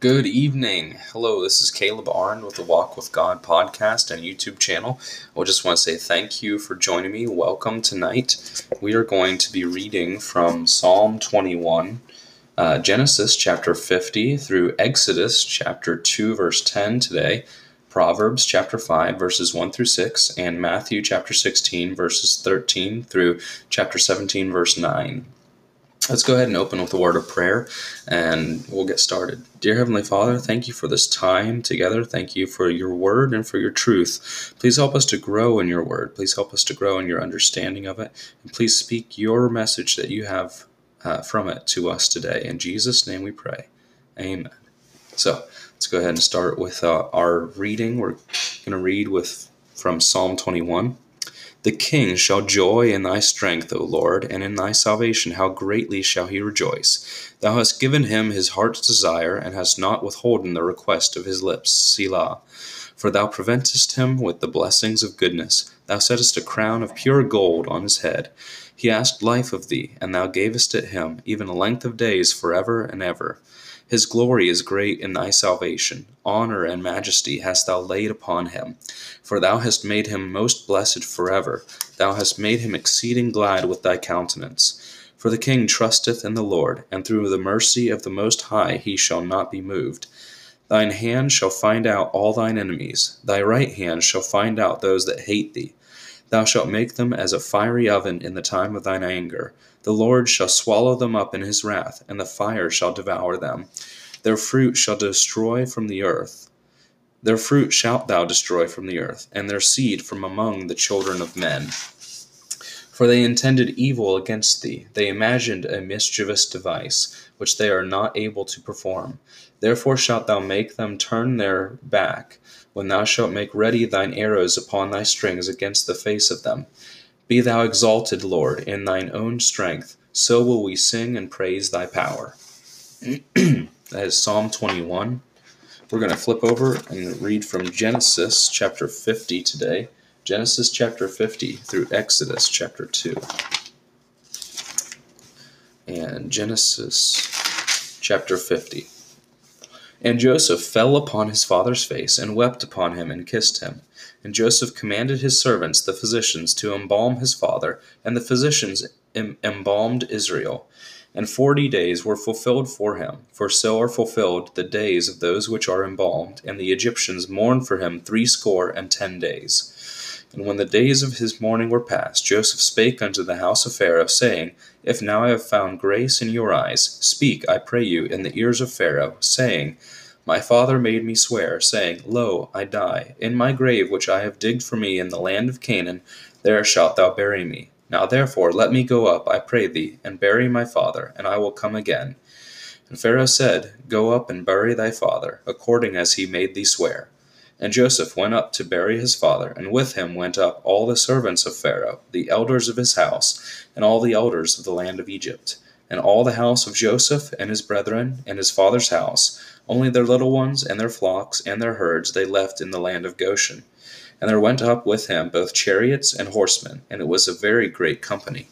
Good evening. Hello, this is Caleb Arndt with the Walk with God podcast and YouTube channel. I just want to say thank you for joining me. Welcome tonight. We are going to be reading from Psalm 21, uh, Genesis chapter 50 through Exodus chapter 2, verse 10 today, Proverbs chapter 5, verses 1 through 6, and Matthew chapter 16, verses 13 through chapter 17, verse 9. Let's go ahead and open with a word of prayer and we'll get started. Dear Heavenly Father, thank you for this time together. Thank you for your word and for your truth. Please help us to grow in your word. Please help us to grow in your understanding of it. And please speak your message that you have uh, from it to us today. In Jesus' name we pray. Amen. So let's go ahead and start with uh, our reading. We're going to read with from Psalm 21. The king shall joy in thy strength, O Lord, and in thy salvation how greatly shall he rejoice. Thou hast given him his heart's desire, and hast not withholden the request of his lips. Selah. For thou preventest him with the blessings of goodness. Thou settest a crown of pure gold on his head. He asked life of thee, and thou gavest it him, even a length of days for ever and ever. His glory is great in thy salvation. Honor and majesty hast thou laid upon him. For thou hast made him most blessed forever. Thou hast made him exceeding glad with thy countenance. For the king trusteth in the Lord, and through the mercy of the Most High he shall not be moved. Thine hand shall find out all thine enemies, thy right hand shall find out those that hate thee. Thou shalt make them as a fiery oven in the time of thine anger. The Lord shall swallow them up in his wrath, and the fire shall devour them. Their fruit shall destroy from the earth. Their fruit shalt thou destroy from the earth, and their seed from among the children of men. For they intended evil against thee, they imagined a mischievous device, which they are not able to perform. Therefore shalt thou make them turn their back when thou shalt make ready thine arrows upon thy strings against the face of them. Be thou exalted, Lord, in thine own strength, so will we sing and praise thy power. that is Psalm 21. We're going to flip over and read from Genesis chapter 50 today. Genesis chapter 50 through Exodus chapter 2. And Genesis chapter 50. And Joseph fell upon his father's face, and wept upon him, and kissed him. And Joseph commanded his servants, the physicians, to embalm his father, and the physicians em- embalmed Israel. And forty days were fulfilled for him, for so are fulfilled the days of those which are embalmed. And the Egyptians mourned for him threescore and ten days. And when the days of his mourning were past, Joseph spake unto the house of Pharaoh, saying, If now I have found grace in your eyes, speak, I pray you, in the ears of Pharaoh, saying, My father made me swear, saying, Lo, I die. In my grave which I have digged for me in the land of Canaan, there shalt thou bury me. Now therefore let me go up, I pray thee, and bury my father, and I will come again. And Pharaoh said, Go up and bury thy father, according as he made thee swear. And Joseph went up to bury his father, and with him went up all the servants of Pharaoh, the elders of his house, and all the elders of the land of Egypt, and all the house of Joseph and his brethren, and his father's house. Only their little ones, and their flocks, and their herds they left in the land of Goshen. And there went up with him both chariots and horsemen, and it was a very great company.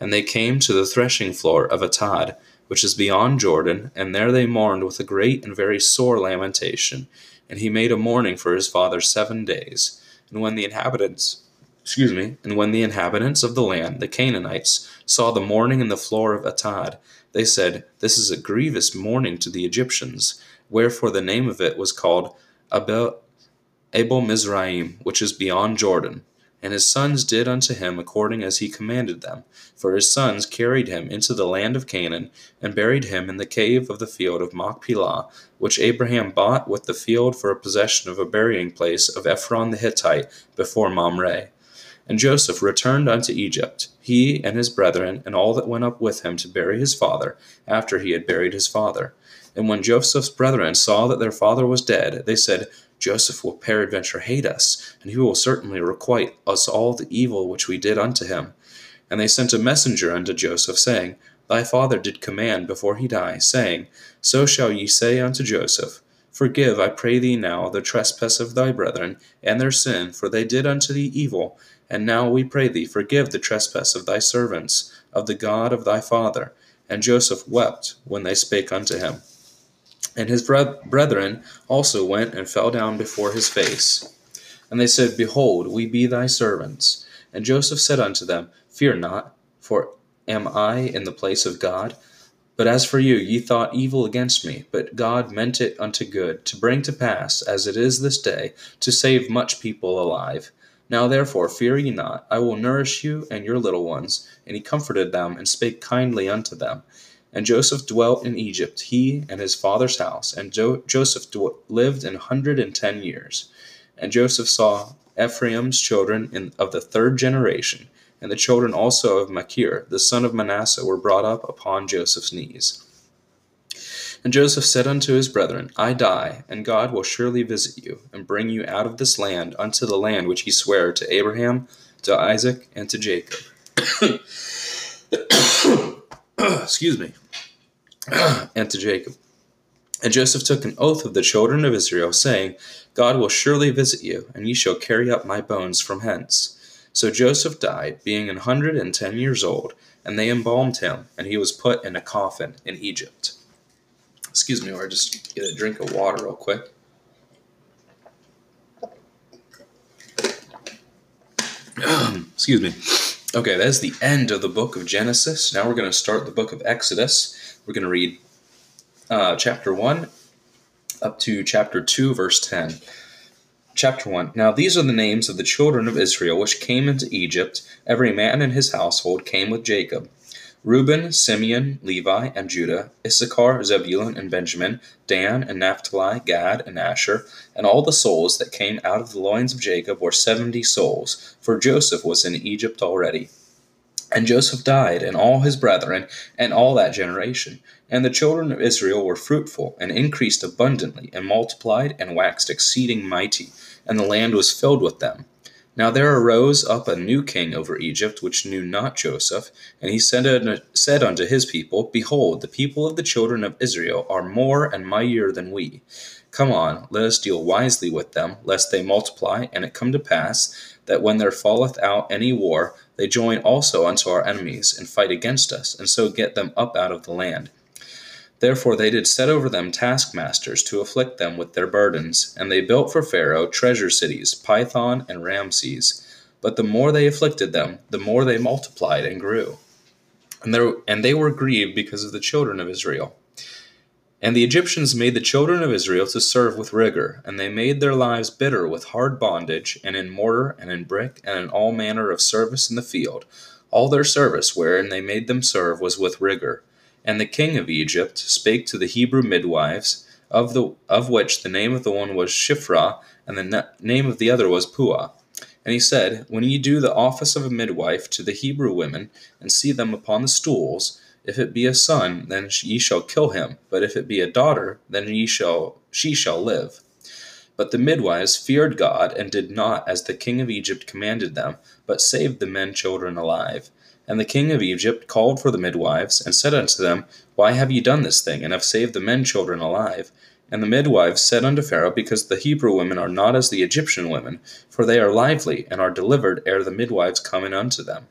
And they came to the threshing floor of Atad, which is beyond Jordan, and there they mourned with a great and very sore lamentation and he made a mourning for his father seven days. And when the inhabitants, excuse me, and when the inhabitants of the land, the Canaanites, saw the mourning in the floor of Atad, they said, This is a grievous mourning to the Egyptians. Wherefore the name of it was called Abel, Abel Mizraim, which is beyond Jordan. And his sons did unto him according as he commanded them. For his sons carried him into the land of Canaan, and buried him in the cave of the field of Machpelah, which Abraham bought with the field for a possession of a burying place of Ephron the Hittite before Mamre. And Joseph returned unto Egypt, he and his brethren, and all that went up with him to bury his father, after he had buried his father. And when Joseph's brethren saw that their father was dead, they said, Joseph will peradventure hate us, and he will certainly requite us all the evil which we did unto him. And they sent a messenger unto Joseph, saying, Thy father did command before he die, saying, So shall ye say unto Joseph, Forgive, I pray thee now, the trespass of thy brethren, and their sin, for they did unto thee evil. And now we pray thee, forgive the trespass of thy servants, of the God of thy father. And Joseph wept when they spake unto him. And his brethren also went and fell down before his face. And they said, Behold, we be thy servants. And Joseph said unto them, Fear not, for am I in the place of God? But as for you, ye thought evil against me, but God meant it unto good, to bring to pass, as it is this day, to save much people alive. Now therefore fear ye not, I will nourish you and your little ones. And he comforted them, and spake kindly unto them. And Joseph dwelt in Egypt, he and his father's house. And jo- Joseph lived an hundred and ten years. And Joseph saw Ephraim's children in, of the third generation and the children also of Machir, the son of Manasseh, were brought up upon Joseph's knees. And Joseph said unto his brethren, I die, and God will surely visit you, and bring you out of this land unto the land which he sware to Abraham, to Isaac, and to Jacob. Excuse me. and to Jacob. And Joseph took an oath of the children of Israel, saying, God will surely visit you, and ye shall carry up my bones from hence. So Joseph died, being an hundred and ten years old, and they embalmed him, and he was put in a coffin in Egypt. Excuse me, or just get a drink of water real quick. Excuse me. Okay, that is the end of the book of Genesis. Now we're going to start the book of Exodus. We're going to read uh, chapter 1 up to chapter 2, verse 10. Chapter 1 Now these are the names of the children of Israel which came into Egypt. Every man in his household came with Jacob. Reuben, Simeon, Levi, and Judah, Issachar, Zebulun, and Benjamin, Dan, and Naphtali, Gad, and Asher, and all the souls that came out of the loins of Jacob were seventy souls, for Joseph was in Egypt already. And Joseph died, and all his brethren, and all that generation. And the children of Israel were fruitful, and increased abundantly, and multiplied, and waxed exceeding mighty and the land was filled with them. Now there arose up a new king over Egypt, which knew not Joseph, and he said, unto his people, Behold, the people of the children of Israel are more and mightier than we. Come on, let us deal wisely with them, lest they multiply, and it come to pass that when there falleth out any war, they join also unto our enemies, and fight against us, and so get them up out of the land. Therefore they did set over them taskmasters to afflict them with their burdens, and they built for Pharaoh treasure cities, Pithom and Ramses. But the more they afflicted them, the more they multiplied and grew. And, there, and they were grieved because of the children of Israel. And the Egyptians made the children of Israel to serve with rigor, and they made their lives bitter with hard bondage, and in mortar, and in brick, and in all manner of service in the field. All their service wherein they made them serve was with rigor. And the king of Egypt spake to the Hebrew midwives, of, the, of which the name of the one was Shiphrah, and the name of the other was Puah. And he said, When ye do the office of a midwife to the Hebrew women, and see them upon the stools, if it be a son, then ye shall kill him; but if it be a daughter, then ye shall she shall live. But the midwives feared God, and did not as the king of Egypt commanded them, but saved the men children alive. And the king of Egypt called for the midwives, and said unto them, Why have ye done this thing, and have saved the men children alive? And the midwives said unto Pharaoh, Because the Hebrew women are not as the Egyptian women, for they are lively, and are delivered ere the midwives come in unto them.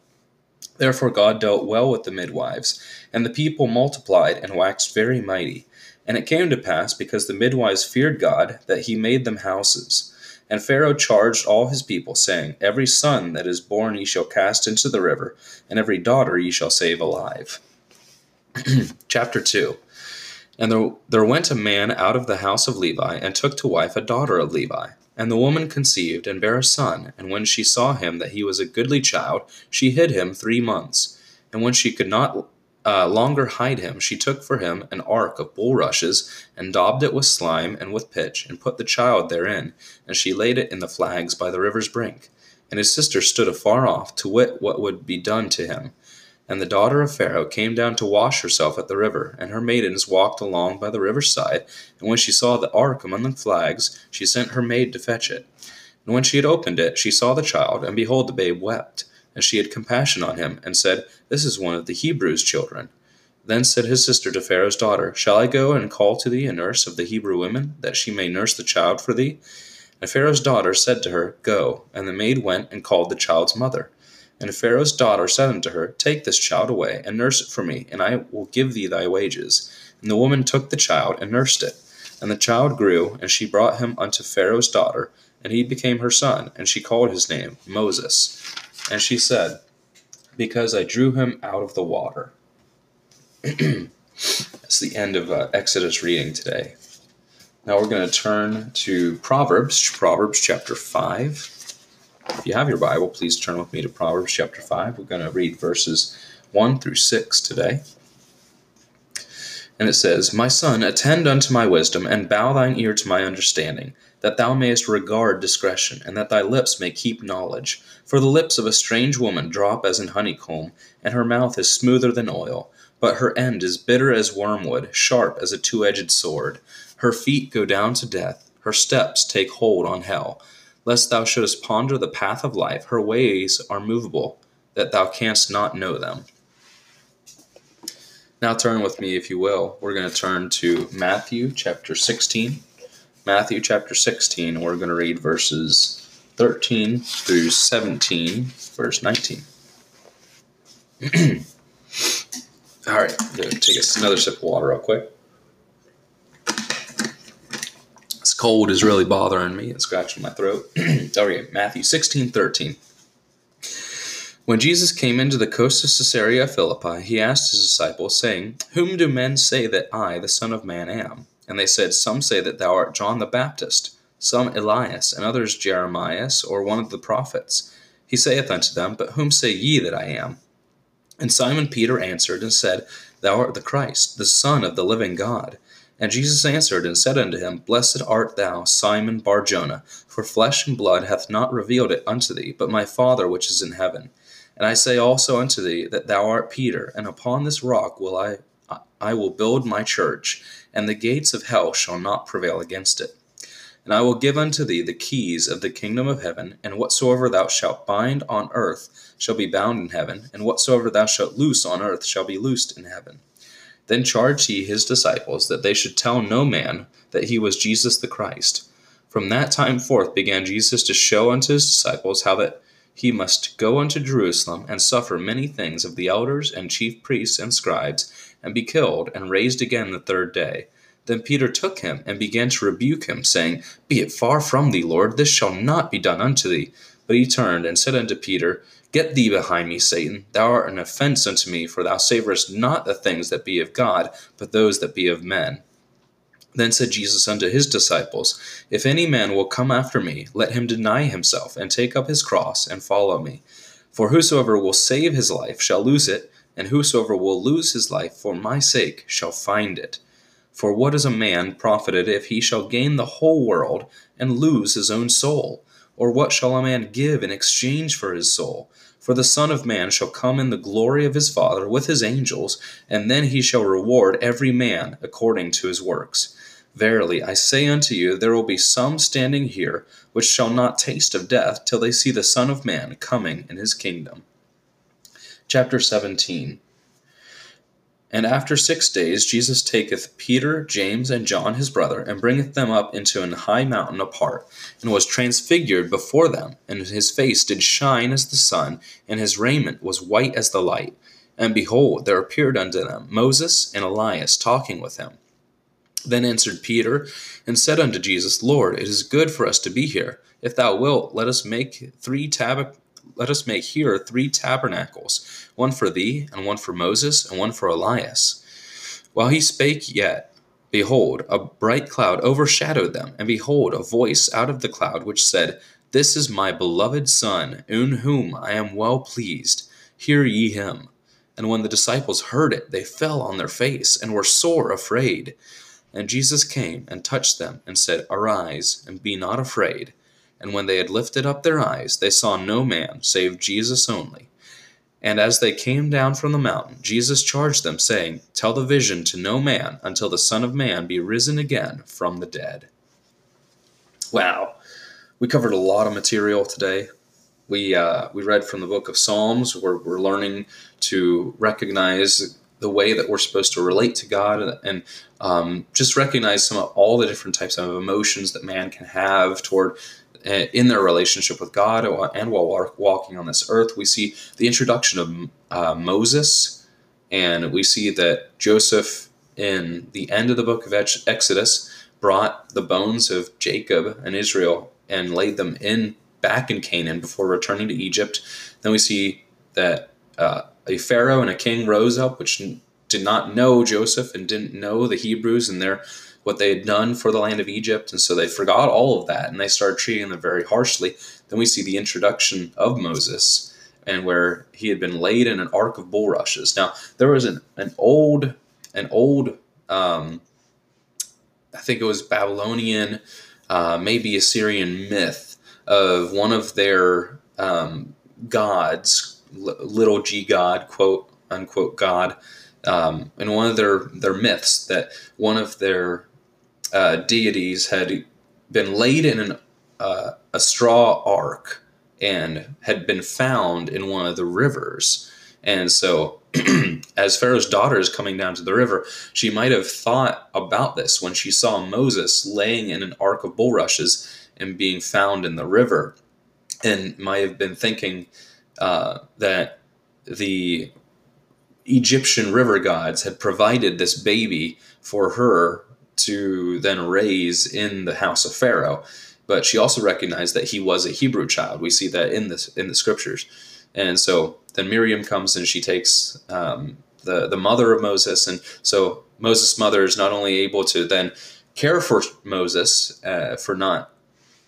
Therefore God dealt well with the midwives, and the people multiplied and waxed very mighty. And it came to pass, because the midwives feared God, that he made them houses. And Pharaoh charged all his people, saying, Every son that is born ye shall cast into the river, and every daughter ye shall save alive. Chapter 2 And there, there went a man out of the house of Levi, and took to wife a daughter of Levi. And the woman conceived, and bare a son. And when she saw him that he was a goodly child, she hid him three months. And when she could not uh, longer hide him, she took for him an ark of bulrushes, and daubed it with slime and with pitch, and put the child therein, and she laid it in the flags by the river's brink. And his sister stood afar off, to wit what would be done to him. And the daughter of Pharaoh came down to wash herself at the river, and her maidens walked along by the river's side. And when she saw the ark among the flags, she sent her maid to fetch it. And when she had opened it, she saw the child, and behold, the babe wept. And she had compassion on him, and said, This is one of the Hebrews' children. Then said his sister to Pharaoh's daughter, Shall I go and call to thee a nurse of the Hebrew women, that she may nurse the child for thee? And Pharaoh's daughter said to her, Go. And the maid went and called the child's mother. And Pharaoh's daughter said unto her, Take this child away, and nurse it for me, and I will give thee thy wages. And the woman took the child and nursed it. And the child grew, and she brought him unto Pharaoh's daughter, and he became her son, and she called his name Moses. And she said, Because I drew him out of the water. That's the end of uh, Exodus reading today. Now we're going to turn to Proverbs, Proverbs chapter 5. If you have your Bible, please turn with me to Proverbs chapter 5. We're going to read verses 1 through 6 today. And it says, My son, attend unto my wisdom, and bow thine ear to my understanding, that thou mayest regard discretion, and that thy lips may keep knowledge. For the lips of a strange woman drop as in honeycomb, and her mouth is smoother than oil. But her end is bitter as wormwood, sharp as a two edged sword. Her feet go down to death, her steps take hold on hell. Lest thou shouldest ponder the path of life, her ways are movable, that thou canst not know them. Now turn with me, if you will. We're going to turn to Matthew chapter 16. Matthew chapter 16, we're going to read verses 13 through 17, verse 19. All right, I'm going to take another sip of water real quick. This cold is really bothering me and scratching my throat. okay, Matthew 16, 13. When Jesus came into the coast of Caesarea Philippi, he asked his disciples, saying, Whom do men say that I, the Son of Man, am? And they said, Some say that thou art John the Baptist, some Elias, and others Jeremias, or one of the prophets. He saith unto them, But whom say ye that I am? And Simon Peter answered and said, Thou art the Christ, the Son of the living God. And Jesus answered and said unto him, Blessed art thou, Simon Barjona, for flesh and blood hath not revealed it unto thee, but my Father which is in heaven. And I say also unto thee that thou art Peter, and upon this rock will I I will build my church, and the gates of hell shall not prevail against it. And I will give unto thee the keys of the kingdom of heaven, and whatsoever thou shalt bind on earth shall be bound in heaven, and whatsoever thou shalt loose on earth shall be loosed in heaven. Then charged he his disciples that they should tell no man that he was Jesus the Christ. From that time forth began Jesus to show unto his disciples how that he must go unto Jerusalem and suffer many things of the elders and chief priests and scribes, and be killed, and raised again the third day. Then Peter took him and began to rebuke him, saying, Be it far from thee, Lord, this shall not be done unto thee. But he turned and said unto Peter, Get thee behind me, Satan. Thou art an offense unto me, for thou savorest not the things that be of God, but those that be of men. Then said Jesus unto his disciples, If any man will come after me, let him deny himself, and take up his cross, and follow me. For whosoever will save his life shall lose it, and whosoever will lose his life for my sake shall find it. For what is a man profited if he shall gain the whole world, and lose his own soul? Or what shall a man give in exchange for his soul? For the Son of Man shall come in the glory of his Father with his angels, and then he shall reward every man according to his works. Verily, I say unto you, there will be some standing here which shall not taste of death till they see the Son of Man coming in his kingdom. Chapter 17 And after six days Jesus taketh Peter, James, and John his brother, and bringeth them up into an high mountain apart, and was transfigured before them, and his face did shine as the sun, and his raiment was white as the light. And behold, there appeared unto them Moses and Elias talking with him. Then answered Peter and said unto Jesus, Lord, it is good for us to be here. If thou wilt, let us make three tab- let us make here three tabernacles, one for thee, and one for Moses, and one for Elias. While he spake yet, behold, a bright cloud overshadowed them, and behold, a voice out of the cloud which said, This is my beloved Son, in whom I am well pleased. Hear ye him. And when the disciples heard it, they fell on their face, and were sore afraid. And Jesus came and touched them, and said, Arise, and be not afraid. And when they had lifted up their eyes, they saw no man, save Jesus only. And as they came down from the mountain, Jesus charged them, saying, Tell the vision to no man until the Son of Man be risen again from the dead. Wow. We covered a lot of material today. We, uh, we read from the book of Psalms, where we're learning to recognize the way that we're supposed to relate to God and um, just recognize some of all the different types of emotions that man can have toward uh, in their relationship with God and while walking on this earth. We see the introduction of uh, Moses, and we see that Joseph in the end of the book of Exodus brought the bones of Jacob and Israel and laid them in back in Canaan before returning to Egypt. Then we see that uh, a pharaoh and a king rose up, which did not know Joseph and didn't know the Hebrews and their what they had done for the land of Egypt, and so they forgot all of that and they started treating them very harshly. Then we see the introduction of Moses and where he had been laid in an ark of bulrushes. Now there was an, an old an old um, I think it was Babylonian, uh, maybe Assyrian myth of one of their um, gods, little g god, quote unquote god, um, and one of their their myths that one of their uh, deities had been laid in an, uh, a straw ark and had been found in one of the rivers. And so, as Pharaoh's daughter is coming down to the river, she might have thought about this when she saw Moses laying in an ark of bulrushes and being found in the river, and might have been thinking uh, that the Egyptian river gods had provided this baby for her to then raise in the house of Pharaoh. But she also recognized that he was a Hebrew child. We see that in this in the scriptures. And so then Miriam comes and she takes um, the the mother of Moses, and so Moses' mother is not only able to then care for Moses uh, for not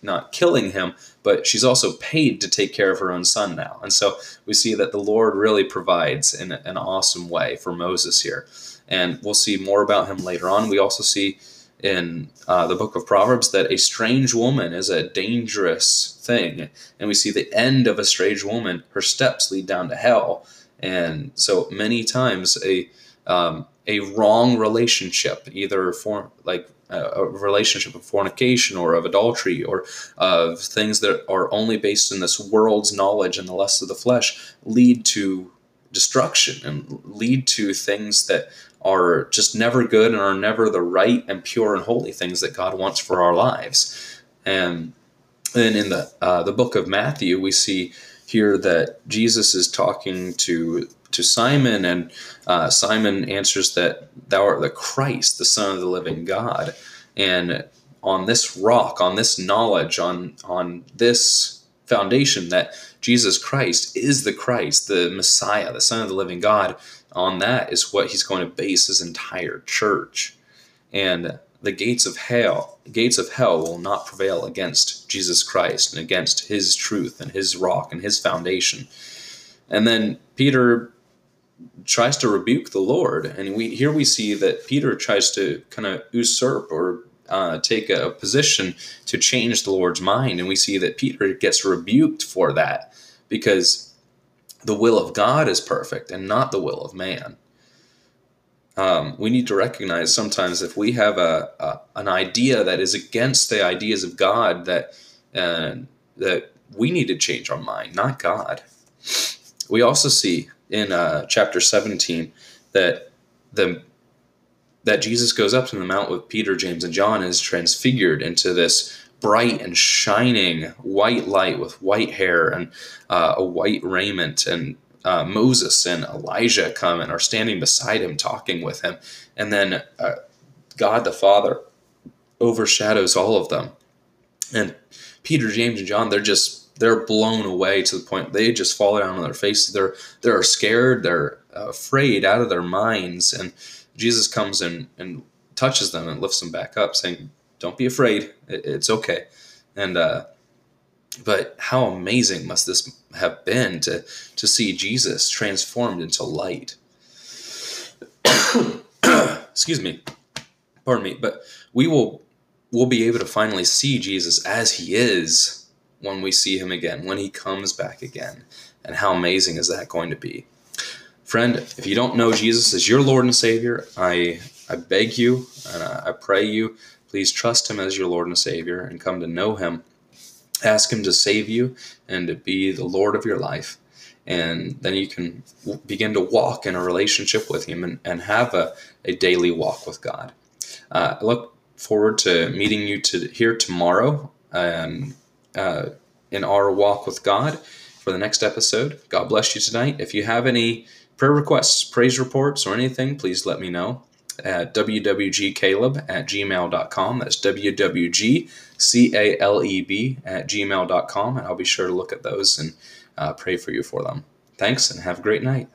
not killing him, but she's also paid to take care of her own son now. And so we see that the Lord really provides in an awesome way for Moses here. And we'll see more about him later on. We also see in uh, the book of Proverbs that a strange woman is a dangerous thing. And we see the end of a strange woman, her steps lead down to hell. And so many times a um, a wrong relationship, either for like a relationship of fornication or of adultery or of things that are only based in this world's knowledge and the lusts of the flesh lead to destruction and lead to things that are just never good and are never the right and pure and holy things that God wants for our lives. And then in the uh, the book of Matthew, we see here that Jesus is talking to to Simon, and uh, Simon answers that thou art the Christ, the Son of the living God. And on this rock, on this knowledge, on on this foundation that Jesus Christ is the Christ, the Messiah, the Son of the living God, on that is what he's going to base his entire church. And the gates of hell, gates of hell will not prevail against Jesus Christ and against his truth and his rock and his foundation. And then Peter tries to rebuke the Lord, and we here we see that Peter tries to kind of usurp or uh, take a position to change the Lord's mind, and we see that Peter gets rebuked for that because the will of God is perfect and not the will of man. Um, we need to recognize sometimes if we have a, a, an idea that is against the ideas of God that uh, that we need to change our mind, not God. We also see in uh, chapter 17 that the that Jesus goes up to the mount with Peter, James, and John and is transfigured into this bright and shining white light with white hair and uh, a white raiment. And uh, Moses and Elijah come and are standing beside him, talking with him. And then uh, God the Father overshadows all of them. And Peter, James, and John, they're just they're blown away to the point they just fall down on their faces. They're they're scared. They're afraid out of their minds. And Jesus comes and and touches them and lifts them back up, saying, "Don't be afraid. It's okay." And uh, but how amazing must this have been to to see Jesus transformed into light? Excuse me, pardon me, but we will we'll be able to finally see Jesus as he is when we see him again, when he comes back again. And how amazing is that going to be? Friend, if you don't know Jesus as your Lord and Savior, I, I beg you and I, pray you, please trust him as your Lord and Savior and come to know him. Ask him to save you and to be the Lord of your life. And then you can begin to walk in a relationship with him and, and have a, a daily walk with God. Uh, I look forward to meeting you to here tomorrow. Um, uh, in our walk with God for the next episode. God bless you tonight. If you have any prayer requests, praise reports, or anything, please let me know. at wwgcaleb at gmail.com. That's wwg-c-a-l-e-b at gmail.com, and I'll be sure to look at those and uh, pray for you for them. Thanks, and have a great night.